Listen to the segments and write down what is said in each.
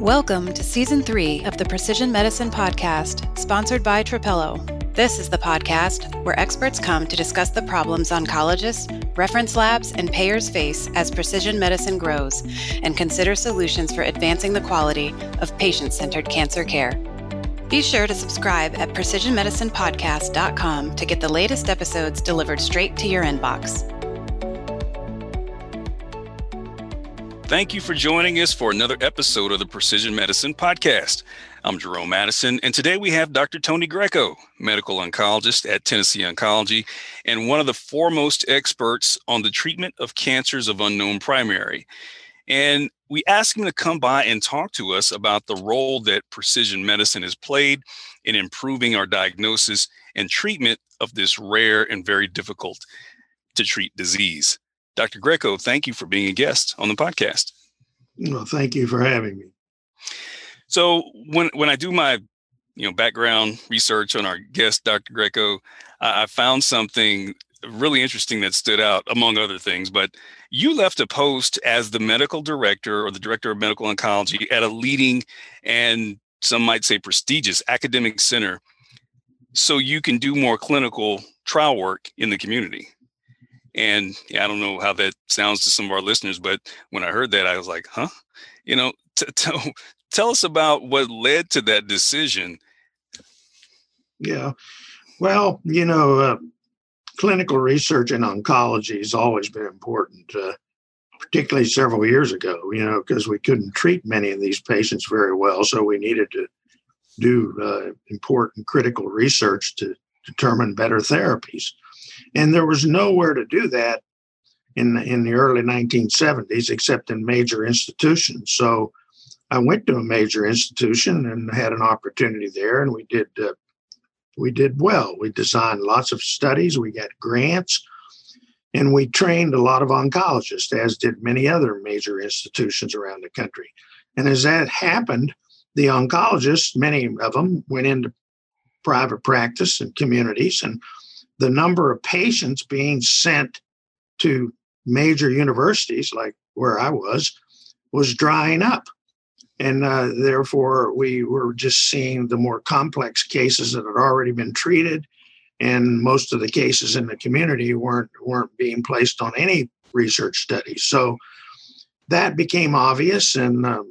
Welcome to Season 3 of the Precision Medicine Podcast, sponsored by Trapelo. This is the podcast where experts come to discuss the problems oncologists, reference labs, and payers face as precision medicine grows and consider solutions for advancing the quality of patient centered cancer care. Be sure to subscribe at precisionmedicinepodcast.com to get the latest episodes delivered straight to your inbox. Thank you for joining us for another episode of the Precision Medicine Podcast. I'm Jerome Madison, and today we have Dr. Tony Greco, medical oncologist at Tennessee Oncology, and one of the foremost experts on the treatment of cancers of unknown primary. And we asked him to come by and talk to us about the role that precision medicine has played in improving our diagnosis and treatment of this rare and very difficult to treat disease. Dr. Greco, thank you for being a guest on the podcast. Well, thank you for having me. So when when I do my you know background research on our guest, Dr. Greco, I, I found something really interesting that stood out among other things. But you left a post as the medical director or the director of medical oncology at a leading and some might say prestigious academic center so you can do more clinical trial work in the community. And yeah, I don't know how that sounds to some of our listeners, but when I heard that, I was like, huh? You know, t- t- tell us about what led to that decision. Yeah. Well, you know, uh, clinical research in oncology has always been important, uh, particularly several years ago, you know, because we couldn't treat many of these patients very well. So we needed to do uh, important critical research to determine better therapies. And there was nowhere to do that in, in the early 1970s except in major institutions. So I went to a major institution and had an opportunity there, and we did uh, we did well. We designed lots of studies, we got grants, and we trained a lot of oncologists, as did many other major institutions around the country. And as that happened, the oncologists, many of them, went into private practice and communities, and the number of patients being sent to major universities, like where I was, was drying up. And uh, therefore, we were just seeing the more complex cases that had already been treated, and most of the cases in the community weren't weren't being placed on any research studies. So that became obvious, and uh,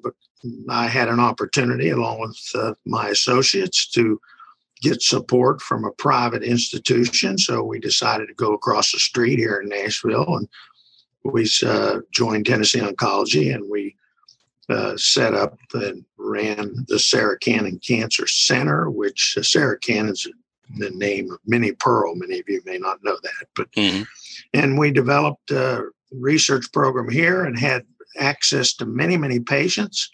I had an opportunity, along with uh, my associates, to get support from a private institution. So we decided to go across the street here in Nashville and we uh, joined Tennessee Oncology and we uh, set up and ran the Sarah Cannon Cancer Center, which uh, Sarah Cannon is the name of Minnie Pearl. Many of you may not know that, but mm-hmm. and we developed a research program here and had access to many, many patients.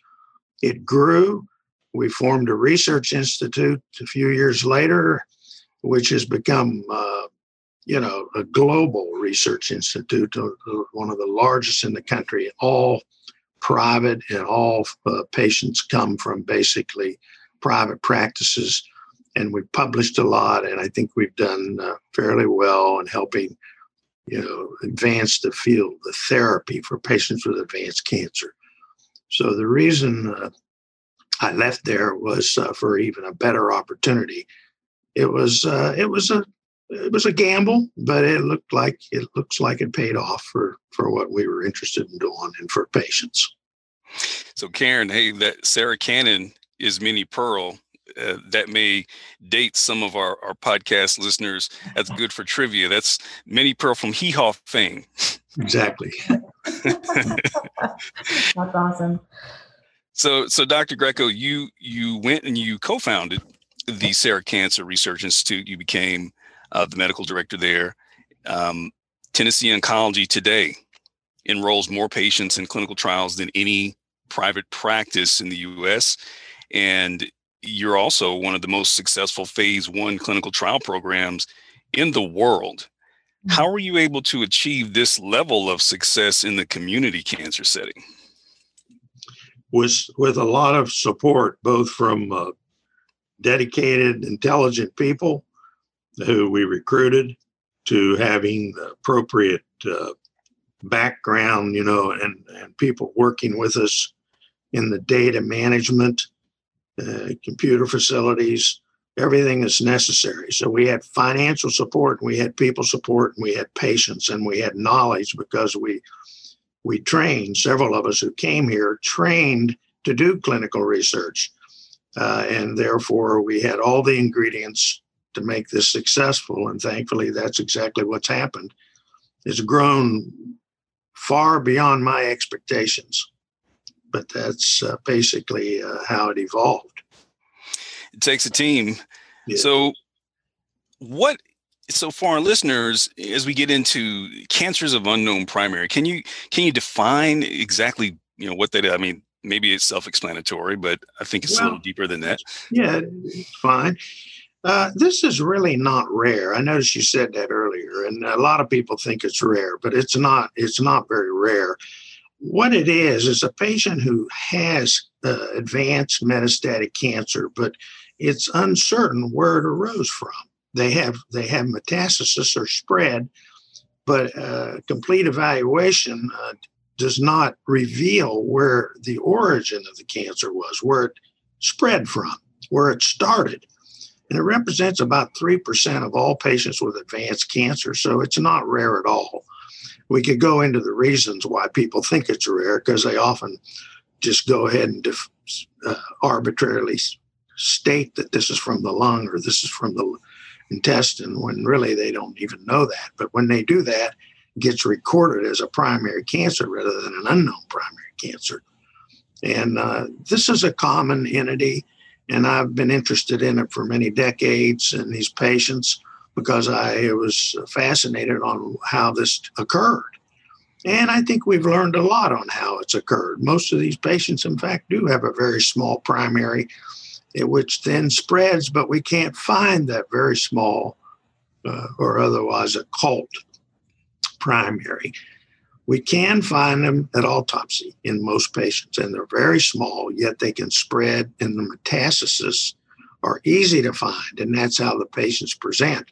It grew. We formed a research institute a few years later, which has become, uh, you know, a global research institute, uh, one of the largest in the country, all private, and all uh, patients come from basically private practices. And we've published a lot, and I think we've done uh, fairly well in helping, you know, advance the field, the therapy for patients with advanced cancer. So the reason uh, I left there was uh, for even a better opportunity. It was uh, it was a it was a gamble, but it looked like it looks like it paid off for for what we were interested in doing and for patients. So Karen, hey, that Sarah Cannon is Minnie Pearl. Uh, that may date some of our, our podcast listeners. That's good for trivia. That's Minnie Pearl from Hee Haw fame. Exactly. That's awesome. So, so Dr. Greco, you you went and you co-founded the Sarah Cannon Research Institute. You became uh, the medical director there. Um, Tennessee Oncology today enrolls more patients in clinical trials than any private practice in the U.S. And you're also one of the most successful phase one clinical trial programs in the world. How are you able to achieve this level of success in the community cancer setting? Was with a lot of support, both from uh, dedicated, intelligent people who we recruited to having the appropriate uh, background, you know, and, and people working with us in the data management, uh, computer facilities, everything that's necessary. So we had financial support, we had people support, and we had patience, and we had knowledge because we we trained several of us who came here trained to do clinical research, uh, and therefore we had all the ingredients to make this successful. And thankfully, that's exactly what's happened. It's grown far beyond my expectations, but that's uh, basically uh, how it evolved. It takes a team. Yeah. So, what? So, for our listeners, as we get into cancers of unknown primary, can you can you define exactly you know what that? I mean, maybe it's self-explanatory, but I think it's well, a little deeper than that. Yeah, fine. Uh, this is really not rare. I noticed you said that earlier, and a lot of people think it's rare, but it's not. It's not very rare. What it is is a patient who has uh, advanced metastatic cancer, but it's uncertain where it arose from. They have they have metastasis or spread, but uh, complete evaluation uh, does not reveal where the origin of the cancer was, where it spread from, where it started and it represents about 3% of all patients with advanced cancer. So it's not rare at all. We could go into the reasons why people think it's rare because they often just go ahead and def- uh, arbitrarily state that this is from the lung or this is from the intestine when really they don't even know that. But when they do that, gets recorded as a primary cancer rather than an unknown primary cancer. And uh, this is a common entity and I've been interested in it for many decades and these patients because I was fascinated on how this occurred. And I think we've learned a lot on how it's occurred. Most of these patients, in fact, do have a very small primary, which then spreads, but we can't find that very small uh, or otherwise occult primary. We can find them at autopsy in most patients, and they're very small, yet they can spread, in the metastases are easy to find, and that's how the patients present.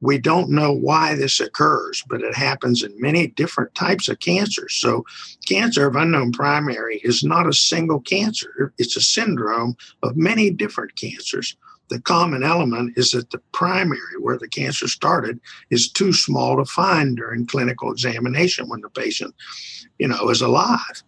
We don't know why this occurs, but it happens in many different types of cancers. So, cancer of unknown primary is not a single cancer, it's a syndrome of many different cancers the common element is that the primary, where the cancer started, is too small to find during clinical examination when the patient, you know, is alive.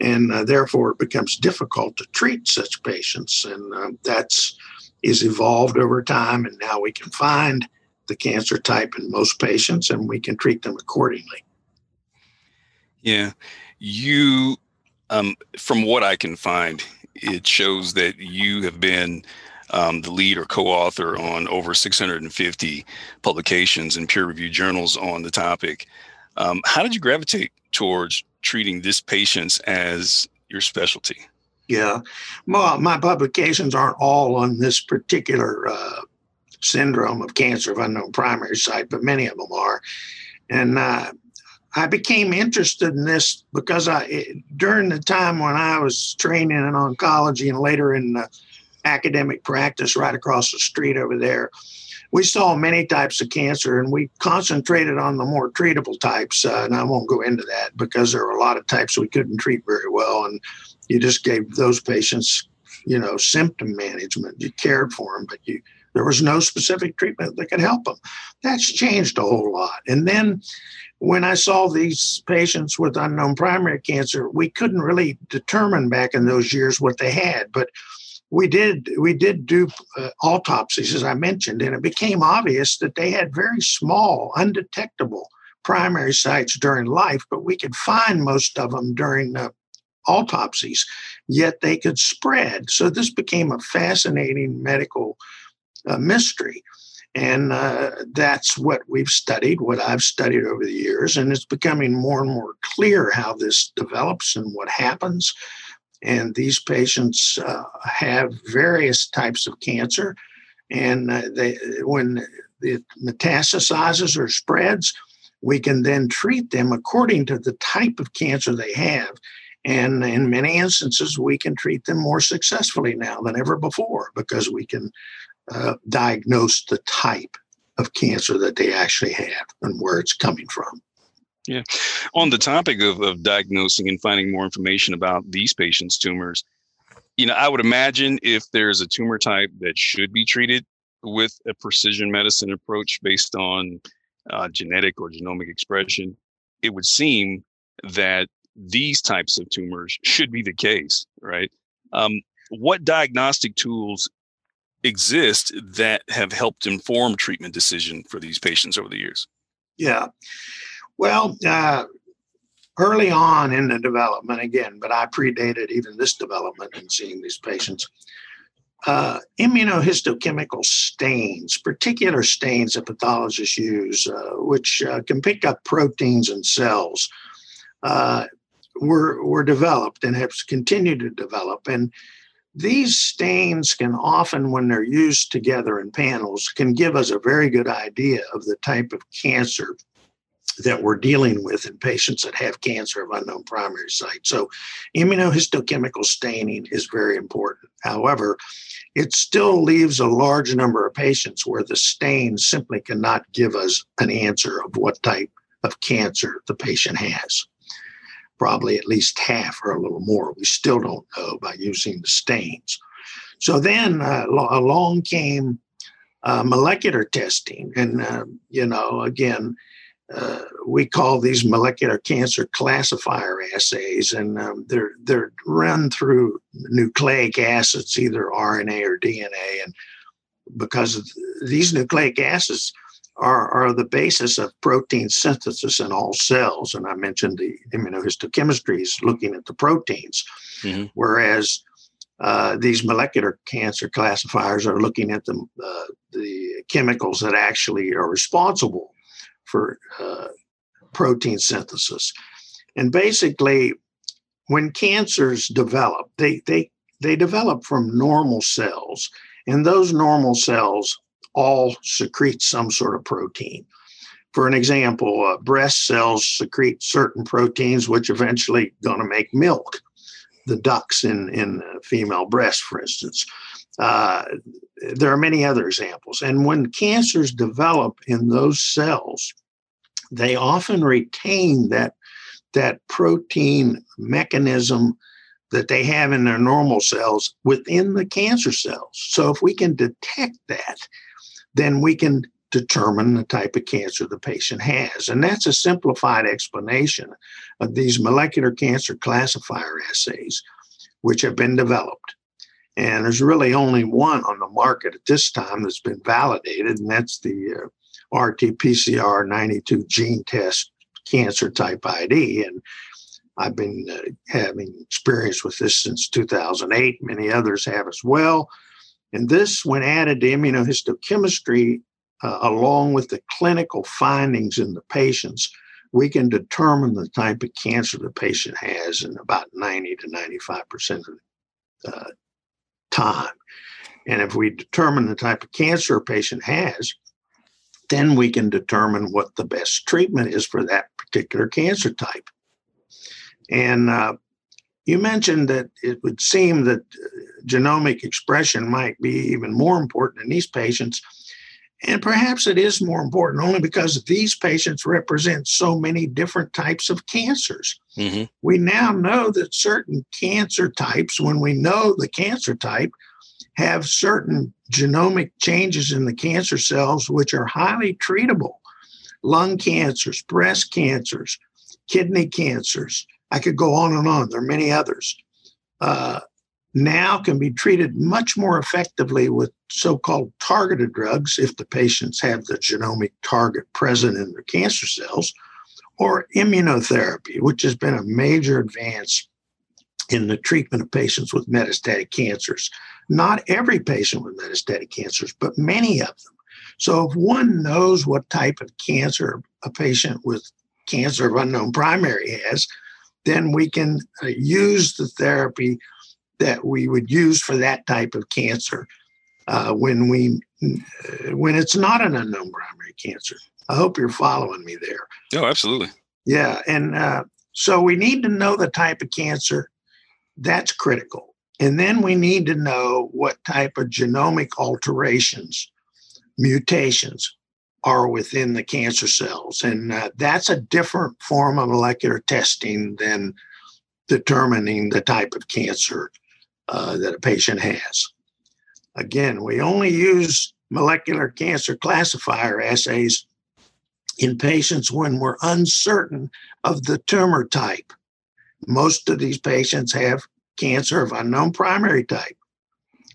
And uh, therefore, it becomes difficult to treat such patients. And uh, that's is evolved over time. And now we can find the cancer type in most patients and we can treat them accordingly. Yeah. You, um, from what I can find, it shows that you have been um, the lead or co-author on over 650 publications and peer-reviewed journals on the topic. Um, how did you gravitate towards treating this patients as your specialty? Yeah, well, my publications aren't all on this particular uh, syndrome of cancer of unknown primary site, but many of them are. And uh, I became interested in this because I, during the time when I was training in oncology and later in uh, academic practice right across the street over there. We saw many types of cancer and we concentrated on the more treatable types. Uh, and I won't go into that because there were a lot of types we couldn't treat very well. And you just gave those patients, you know, symptom management. You cared for them, but you, there was no specific treatment that could help them. That's changed a whole lot. And then when I saw these patients with unknown primary cancer, we couldn't really determine back in those years what they had. But we did we did do uh, autopsies as i mentioned and it became obvious that they had very small undetectable primary sites during life but we could find most of them during the autopsies yet they could spread so this became a fascinating medical uh, mystery and uh, that's what we've studied what i've studied over the years and it's becoming more and more clear how this develops and what happens and these patients uh, have various types of cancer. And uh, they, when it metastasizes or spreads, we can then treat them according to the type of cancer they have. And in many instances, we can treat them more successfully now than ever before because we can uh, diagnose the type of cancer that they actually have and where it's coming from. Yeah. On the topic of, of diagnosing and finding more information about these patients' tumors, you know, I would imagine if there's a tumor type that should be treated with a precision medicine approach based on uh, genetic or genomic expression, it would seem that these types of tumors should be the case, right? Um, what diagnostic tools exist that have helped inform treatment decision for these patients over the years? Yeah. Well, uh, early on in the development, again, but I predated even this development in seeing these patients. Uh, immunohistochemical stains, particular stains that pathologists use, uh, which uh, can pick up proteins and cells, uh, were were developed and have continued to develop. And these stains can often, when they're used together in panels, can give us a very good idea of the type of cancer that we're dealing with in patients that have cancer of unknown primary site. So, immunohistochemical staining is very important. However, it still leaves a large number of patients where the stain simply cannot give us an answer of what type of cancer the patient has. Probably at least half or a little more. We still don't know by using the stains. So then uh, along came uh, molecular testing. And, uh, you know, again, uh, we call these molecular cancer classifier assays, and um, they're they're run through nucleic acids, either RNA or DNA, and because these nucleic acids are, are the basis of protein synthesis in all cells. And I mentioned the immunohistochemistry is looking at the proteins, mm-hmm. whereas uh, these molecular cancer classifiers are looking at the, uh, the chemicals that actually are responsible for uh, protein synthesis. And basically, when cancers develop, they, they, they develop from normal cells, and those normal cells all secrete some sort of protein. For an example, uh, breast cells secrete certain proteins, which eventually going to make milk. The ducts in in female breast, for instance. Uh, there are many other examples. And when cancers develop in those cells, they often retain that that protein mechanism that they have in their normal cells within the cancer cells. So if we can detect that, then we can determine the type of cancer the patient has. And that's a simplified explanation of these molecular cancer classifier assays, which have been developed. And there's really only one on the market at this time that's been validated, and that's the uh, RT PCR 92 gene test cancer type ID. And I've been uh, having experience with this since 2008. Many others have as well. And this, when added to immunohistochemistry, uh, along with the clinical findings in the patients, we can determine the type of cancer the patient has in about 90 to 95% of the uh, time. And if we determine the type of cancer a patient has, then we can determine what the best treatment is for that particular cancer type. And uh, you mentioned that it would seem that uh, genomic expression might be even more important in these patients. And perhaps it is more important only because these patients represent so many different types of cancers. Mm-hmm. We now know that certain cancer types, when we know the cancer type, have certain genomic changes in the cancer cells, which are highly treatable lung cancers, breast cancers, kidney cancers. I could go on and on. There are many others. Uh, now can be treated much more effectively with so called targeted drugs if the patients have the genomic target present in their cancer cells, or immunotherapy, which has been a major advance in the treatment of patients with metastatic cancers. Not every patient with metastatic cancers, but many of them. So if one knows what type of cancer a patient with cancer of unknown primary has, then we can uh, use the therapy that we would use for that type of cancer uh, when we uh, when it's not an unknown primary cancer. I hope you're following me there. Oh, absolutely. Yeah, and uh, so we need to know the type of cancer that's critical. And then we need to know what type of genomic alterations, mutations are within the cancer cells. And uh, that's a different form of molecular testing than determining the type of cancer uh, that a patient has. Again, we only use molecular cancer classifier assays in patients when we're uncertain of the tumor type. Most of these patients have cancer of unknown primary type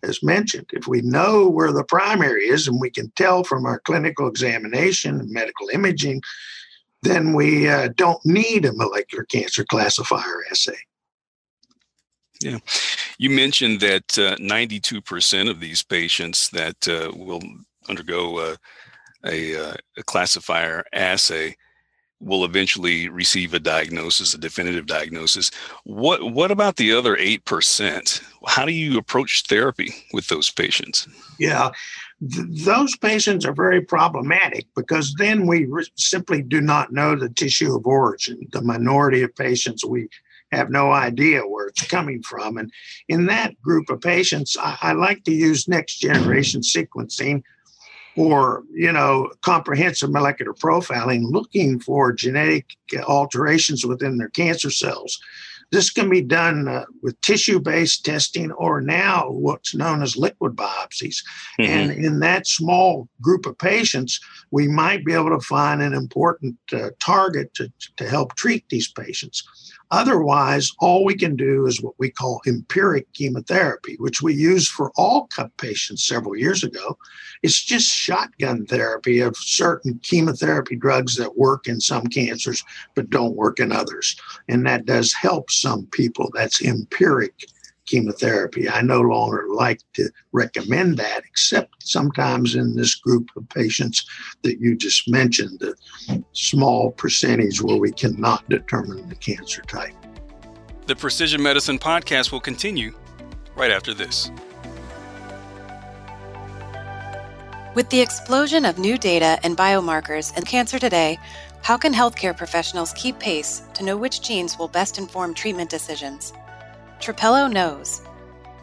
as mentioned. If we know where the primary is and we can tell from our clinical examination and medical imaging, then we uh, don't need a molecular cancer classifier assay. Yeah. You mentioned that uh, 92% of these patients that uh, will undergo uh, a, uh, a, classifier assay will eventually receive a diagnosis, a definitive diagnosis. What what about the other eight percent? How do you approach therapy with those patients? Yeah, th- those patients are very problematic because then we re- simply do not know the tissue of origin. The minority of patients we have no idea where it's coming from, and in that group of patients, I, I like to use next generation sequencing or you know comprehensive molecular profiling looking for genetic alterations within their cancer cells this can be done uh, with tissue based testing or now what's known as liquid biopsies. Mm-hmm. And in that small group of patients, we might be able to find an important uh, target to, to help treat these patients. Otherwise, all we can do is what we call empiric chemotherapy, which we used for all CUP patients several years ago. It's just shotgun therapy of certain chemotherapy drugs that work in some cancers but don't work in others. And that does help some people. That's empiric chemotherapy. I no longer like to recommend that, except sometimes in this group of patients that you just mentioned, the small percentage where we cannot determine the cancer type. The Precision Medicine podcast will continue right after this. With the explosion of new data and biomarkers in cancer today, how can healthcare professionals keep pace to know which genes will best inform treatment decisions? Trapelo knows.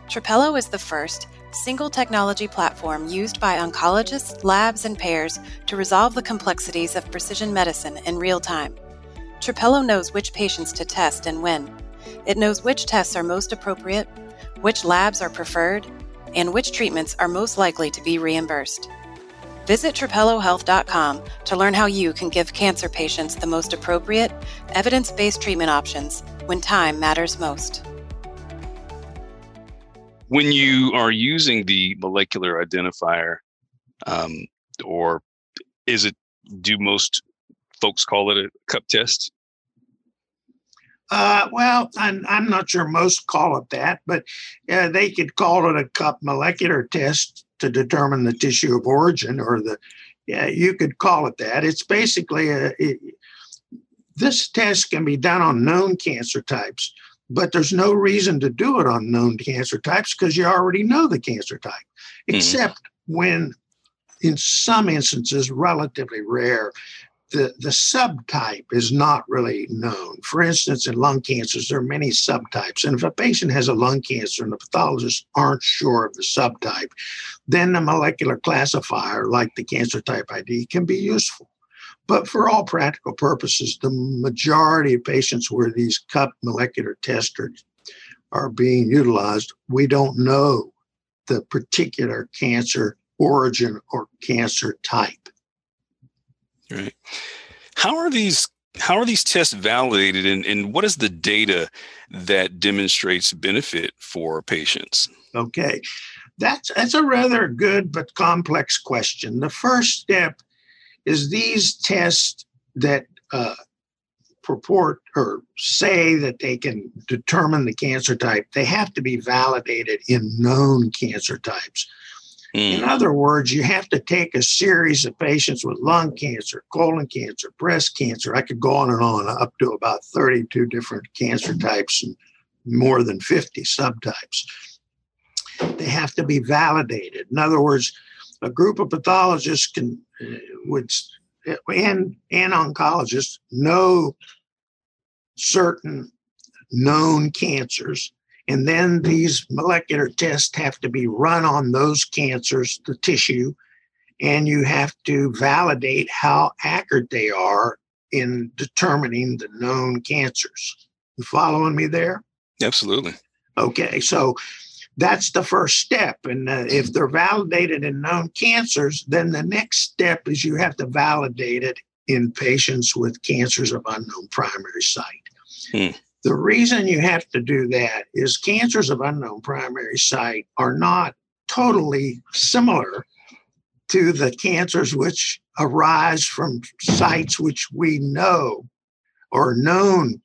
Trapelo is the first single technology platform used by oncologists, labs, and payers to resolve the complexities of precision medicine in real time. Trapelo knows which patients to test and when. It knows which tests are most appropriate, which labs are preferred, and which treatments are most likely to be reimbursed. Visit TrapeloHealth.com to learn how you can give cancer patients the most appropriate, evidence based treatment options when time matters most when you are using the molecular identifier, um, or is it? Do most folks call it a CUP test? Uh, well, I'm, I'm not sure most call it that, but uh, they could call it a CUP molecular test to determine the tissue of origin, or the yeah, you could call it that. It's basically a, it, this test can be done on known cancer types but there's no reason to do it on known cancer types because you already know the cancer type, mm-hmm. except when, in some instances, relatively rare, the, the subtype is not really known. For instance, in lung cancers, there are many subtypes. And if a patient has a lung cancer and the pathologists aren't sure of the subtype, then the molecular classifier, like the cancer type ID, can be useful. But for all practical purposes, the majority of patients where these CUP molecular tests are, are being utilized, we don't know the particular cancer origin or cancer type. Right. How are these how are these tests validated and, and what is the data that demonstrates benefit for patients? Okay. That's that's a rather good but complex question. The first step is these tests that uh, purport or say that they can determine the cancer type, they have to be validated in known cancer types. Mm. In other words, you have to take a series of patients with lung cancer, colon cancer, breast cancer. I could go on and on up to about 32 different cancer types and more than 50 subtypes. They have to be validated. In other words, a group of pathologists can uh, would and and oncologists know certain known cancers and then these molecular tests have to be run on those cancers the tissue and you have to validate how accurate they are in determining the known cancers. You following me there? Absolutely. Okay, so that's the first step. And uh, if they're validated in known cancers, then the next step is you have to validate it in patients with cancers of unknown primary site. Hmm. The reason you have to do that is cancers of unknown primary site are not totally similar to the cancers which arise from sites which we know or known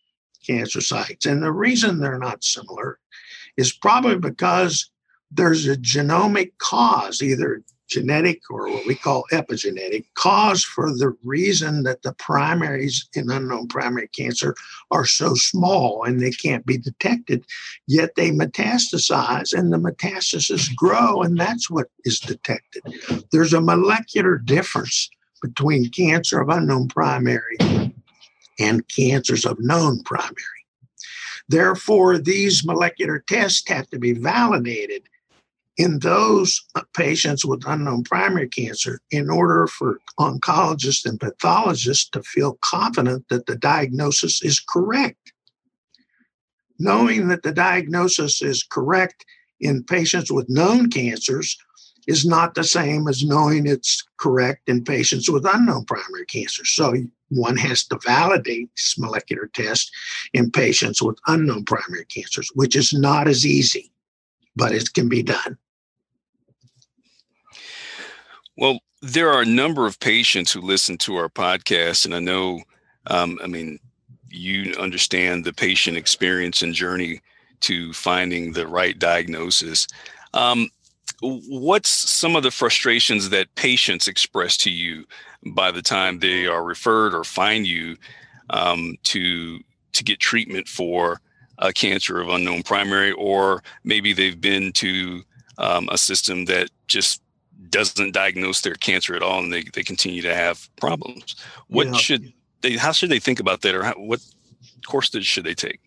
cancer sites. And the reason they're not similar is probably because there's a genomic cause, either genetic or what we call epigenetic cause for the reason that the primaries in unknown primary cancer are so small and they can't be detected, yet they metastasize and the metastases grow, and that's what is detected. There's a molecular difference between cancer of unknown primary and cancers of known primary. Therefore, these molecular tests have to be validated in those patients with unknown primary cancer in order for oncologists and pathologists to feel confident that the diagnosis is correct. Knowing that the diagnosis is correct in patients with known cancers is not the same as knowing it's correct in patients with unknown primary cancer. So one has to validate this molecular test in patients with unknown primary cancers, which is not as easy, but it can be done. Well, there are a number of patients who listen to our podcast, and I know, um, I mean, you understand the patient experience and journey to finding the right diagnosis. Um, what's some of the frustrations that patients express to you by the time they are referred or find you um, to to get treatment for a cancer of unknown primary, or maybe they've been to um, a system that just doesn't diagnose their cancer at all and they, they continue to have problems. What yeah. should they how should they think about that or how, what course should they take?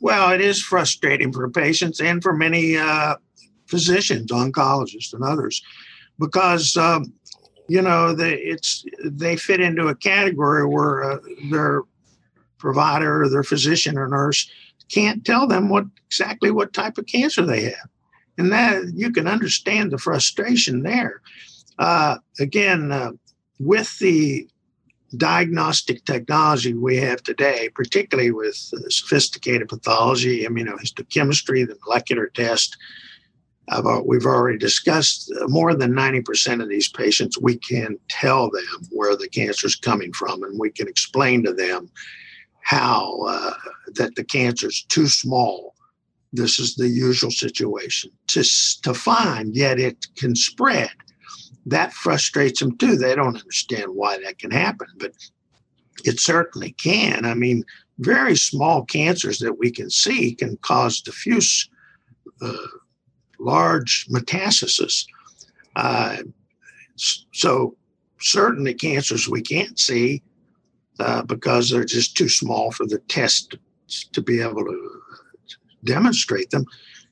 Well it is frustrating for patients and for many uh, physicians oncologists and others because um, you know they it's they fit into a category where uh, their provider or their physician or nurse can't tell them what exactly what type of cancer they have and that you can understand the frustration there. Uh, again, uh, with the diagnostic technology we have today, particularly with sophisticated pathology, immunohistochemistry, the molecular test, uh, we've already discussed uh, more than 90% of these patients, we can tell them where the cancer is coming from, and we can explain to them how uh, that the cancer is too small this is the usual situation to, to find, yet it can spread. That frustrates them too. They don't understand why that can happen, but it certainly can. I mean, very small cancers that we can see can cause diffuse uh, large metastasis. Uh, so, certainly, cancers we can't see uh, because they're just too small for the test to be able to demonstrate them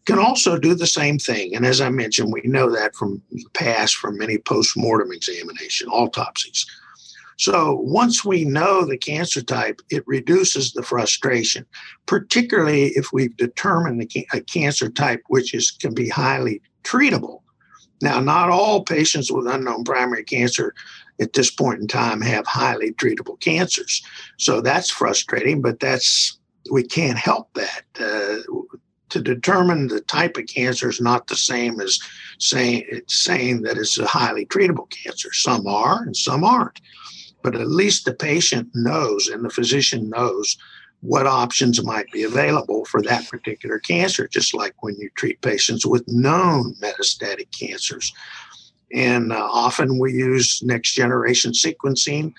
can also do the same thing. And as I mentioned, we know that from the past from many post-mortem examination, autopsies. So once we know the cancer type, it reduces the frustration, particularly if we've determined a cancer type which is can be highly treatable. Now, not all patients with unknown primary cancer at this point in time have highly treatable cancers. So that's frustrating, but that's we can't help that. Uh, to determine the type of cancer is not the same as saying saying that it's a highly treatable cancer. Some are and some aren't. But at least the patient knows and the physician knows what options might be available for that particular cancer, just like when you treat patients with known metastatic cancers. And uh, often we use next generation sequencing,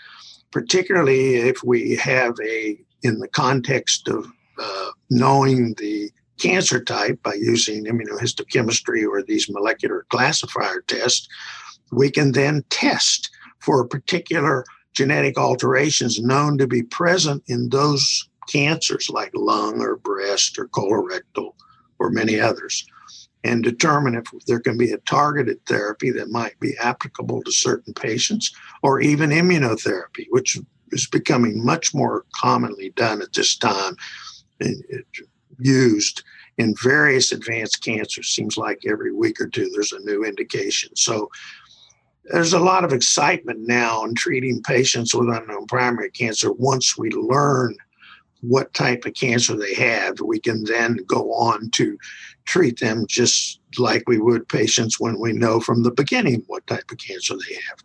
particularly if we have a in the context of uh, knowing the cancer type by using immunohistochemistry or these molecular classifier tests, we can then test for a particular genetic alterations known to be present in those cancers like lung or breast or colorectal or many others. and determine if there can be a targeted therapy that might be applicable to certain patients or even immunotherapy, which is becoming much more commonly done at this time, and used in various advanced cancers. Seems like every week or two there's a new indication. So there's a lot of excitement now in treating patients with unknown primary cancer once we learn what type of cancer they have. We can then go on to treat them just like we would patients when we know from the beginning what type of cancer they have.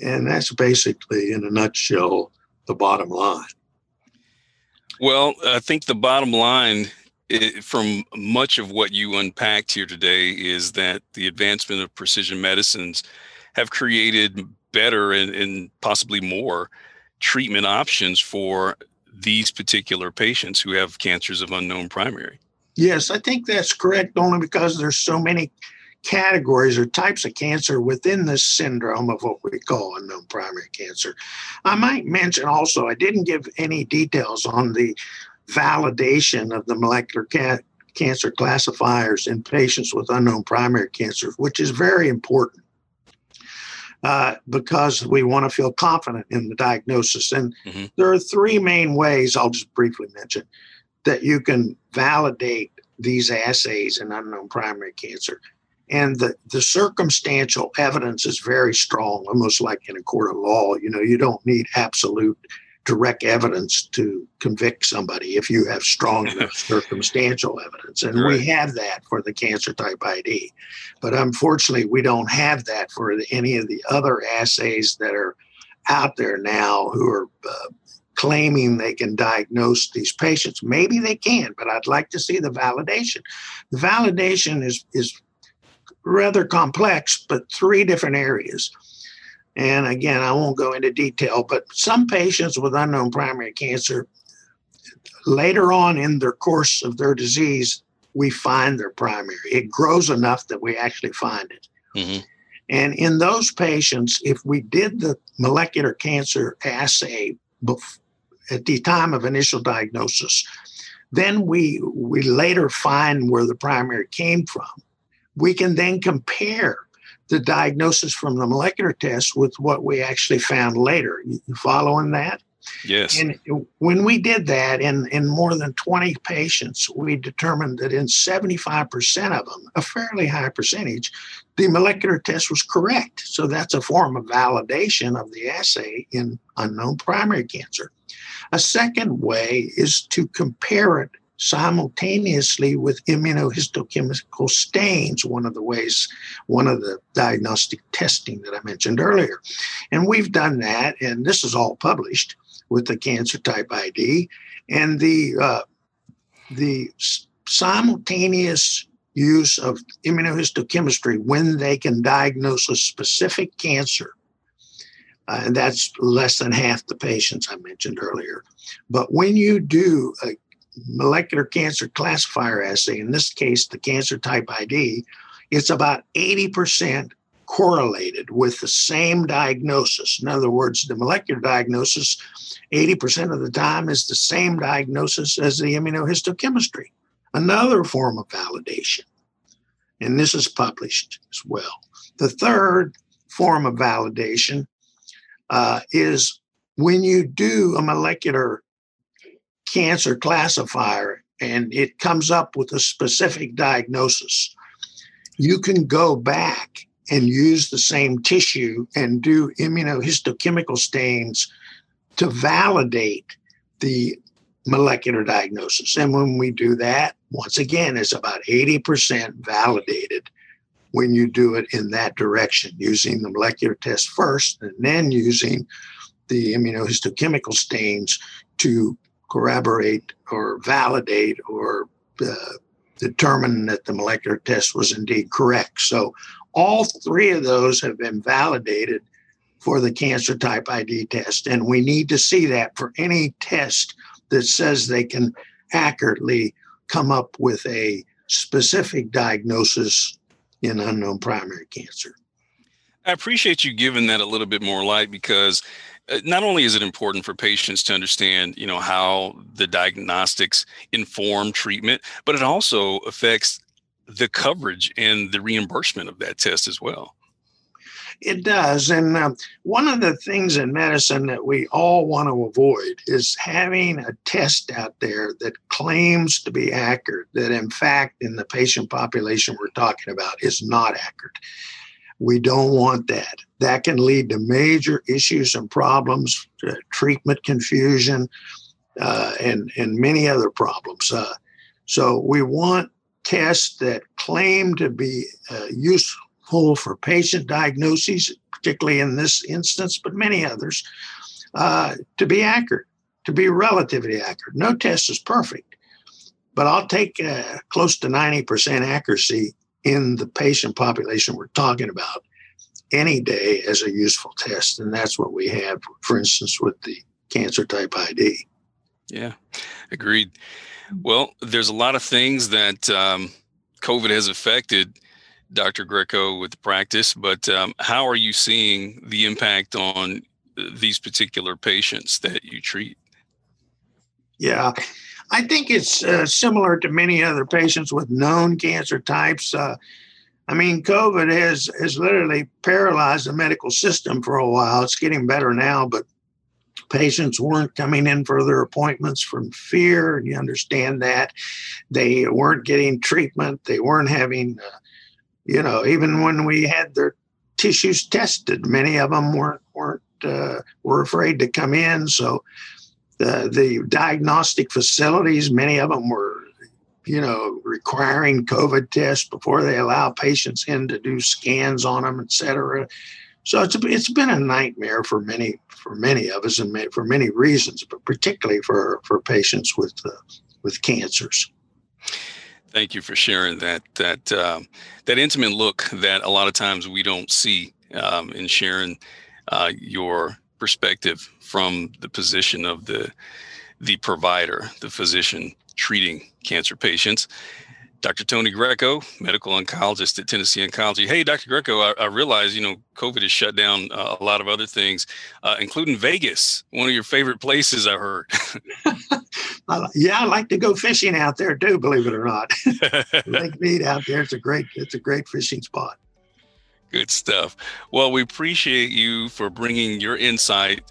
And that's basically, in a nutshell, the bottom line. Well, I think the bottom line from much of what you unpacked here today is that the advancement of precision medicines have created better and, and possibly more treatment options for these particular patients who have cancers of unknown primary. Yes, I think that's correct only because there's so many categories or types of cancer within this syndrome of what we call unknown primary cancer. I might mention also, I didn't give any details on the validation of the molecular ca- cancer classifiers in patients with unknown primary cancer, which is very important. Uh, because we want to feel confident in the diagnosis. And mm-hmm. there are three main ways I'll just briefly mention that you can validate these assays in unknown primary cancer. And the, the circumstantial evidence is very strong, almost like in a court of law. You know, you don't need absolute direct evidence to convict somebody if you have strong circumstantial evidence. And right. we have that for the cancer type ID. But unfortunately, we don't have that for any of the other assays that are out there now who are uh, claiming they can diagnose these patients. Maybe they can, but I'd like to see the validation. The validation is, is rather complex, but three different areas. And again, I won't go into detail, but some patients with unknown primary cancer, later on in their course of their disease, we find their primary. It grows enough that we actually find it. Mm-hmm. And in those patients, if we did the molecular cancer assay bef- at the time of initial diagnosis, then we we later find where the primary came from. We can then compare the diagnosis from the molecular test with what we actually found later. You following that? Yes. And when we did that in, in more than 20 patients, we determined that in 75% of them, a fairly high percentage, the molecular test was correct. So that's a form of validation of the assay in unknown primary cancer. A second way is to compare it simultaneously with immunohistochemical stains, one of the ways, one of the diagnostic testing that I mentioned earlier. And we've done that, and this is all published with the cancer type ID. And the uh, the simultaneous use of immunohistochemistry when they can diagnose a specific cancer. Uh, and that's less than half the patients I mentioned earlier. But when you do a molecular cancer classifier assay, in this case, the cancer type ID, it's about 80% correlated with the same diagnosis. In other words, the molecular diagnosis, 80% of the time, is the same diagnosis as the immunohistochemistry, another form of validation. And this is published as well. The third form of validation uh, is when you do a molecular cancer classifier and it comes up with a specific diagnosis, you can go back and use the same tissue and do immunohistochemical stains to validate the molecular diagnosis. And when we do that, once again, it's about 80% validated when you do it in that direction, using the molecular test first and then using the immunohistochemical stains to corroborate or validate or uh, determine that the molecular test was indeed correct. So all three of those have been validated for the cancer type ID test. And we need to see that for any test that says they can accurately come up with a specific diagnosis in unknown primary cancer. I appreciate you giving that a little bit more light because not only is it important for patients to understand, you know, how the diagnostics inform treatment, but it also affects the coverage and the reimbursement of that test as well. It does. And um, one of the things in medicine that we all want to avoid is having a test out there that claims to be accurate, that in fact, in the patient population we're talking about, is not accurate. We don't want that. That can lead to major issues and problems, uh, treatment confusion, uh, and, and many other problems. Uh, so we want tests that claim to be uh, useful for patient diagnoses, particularly in this instance, but many others, uh, to be accurate, to be relatively accurate. No test is perfect, but I'll take uh, close to 90% accuracy in the patient population we're talking about any day as a useful test. And that's what we have, for instance, with the cancer type ID. Yeah, agreed. Well, there's a lot of things that um, COVID has affected Dr. Greco with the practice, but um, how are you seeing the impact on uh, these particular patients that you treat? Yeah, I think it's uh, similar to many other patients with known cancer types. Uh, I mean, COVID has has literally paralyzed the medical system for a while. It's getting better now, but patients weren't coming in for their appointments from fear. You understand that they weren't getting treatment. They weren't having, uh, you know, even when we had their tissues tested, many of them weren't weren't uh, were afraid to come in. So the the diagnostic facilities, many of them were you know, requiring COVID tests before they allow patients in to do scans on them, et cetera. So it's it's been a nightmare for many for many of us and for many reasons, but particularly for for patients with uh, with cancers. Thank you for sharing that that um, that intimate look that a lot of times we don't see um, in sharing uh, your perspective from the position of the the provider, the physician treating cancer patients. Dr. Tony Greco, medical oncologist at Tennessee Oncology. Hey, Dr. Greco, I, I realize, you know, COVID has shut down uh, a lot of other things, uh, including Vegas, one of your favorite places, I heard. yeah, I like to go fishing out there too, believe it or not. Lake Mead out there, it's a great, it's a great fishing spot. Good stuff. Well, we appreciate you for bringing your insight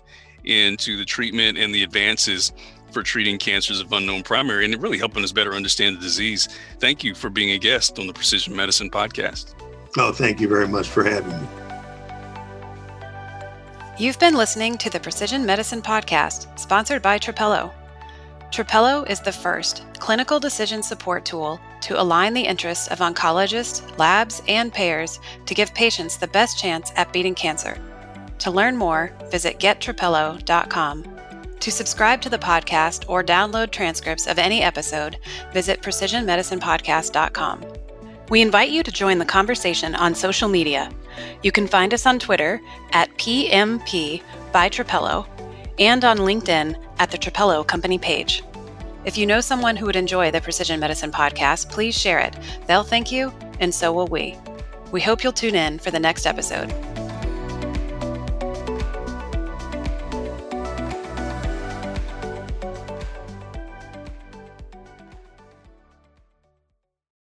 into the treatment and the advances for treating cancers of unknown primary and really helping us better understand the disease. Thank you for being a guest on the Precision Medicine Podcast. Oh, thank you very much for having me. You've been listening to the Precision Medicine Podcast, sponsored by Trapelo. Trapelo is the first clinical decision support tool to align the interests of oncologists, labs, and payers to give patients the best chance at beating cancer. To learn more, visit gettrapelo.com. To subscribe to the podcast or download transcripts of any episode, visit precisionmedicinepodcast.com. We invite you to join the conversation on social media. You can find us on Twitter at PMP by Trapelo and on LinkedIn at the Trapelo Company page. If you know someone who would enjoy the Precision Medicine podcast, please share it. They'll thank you, and so will we. We hope you'll tune in for the next episode.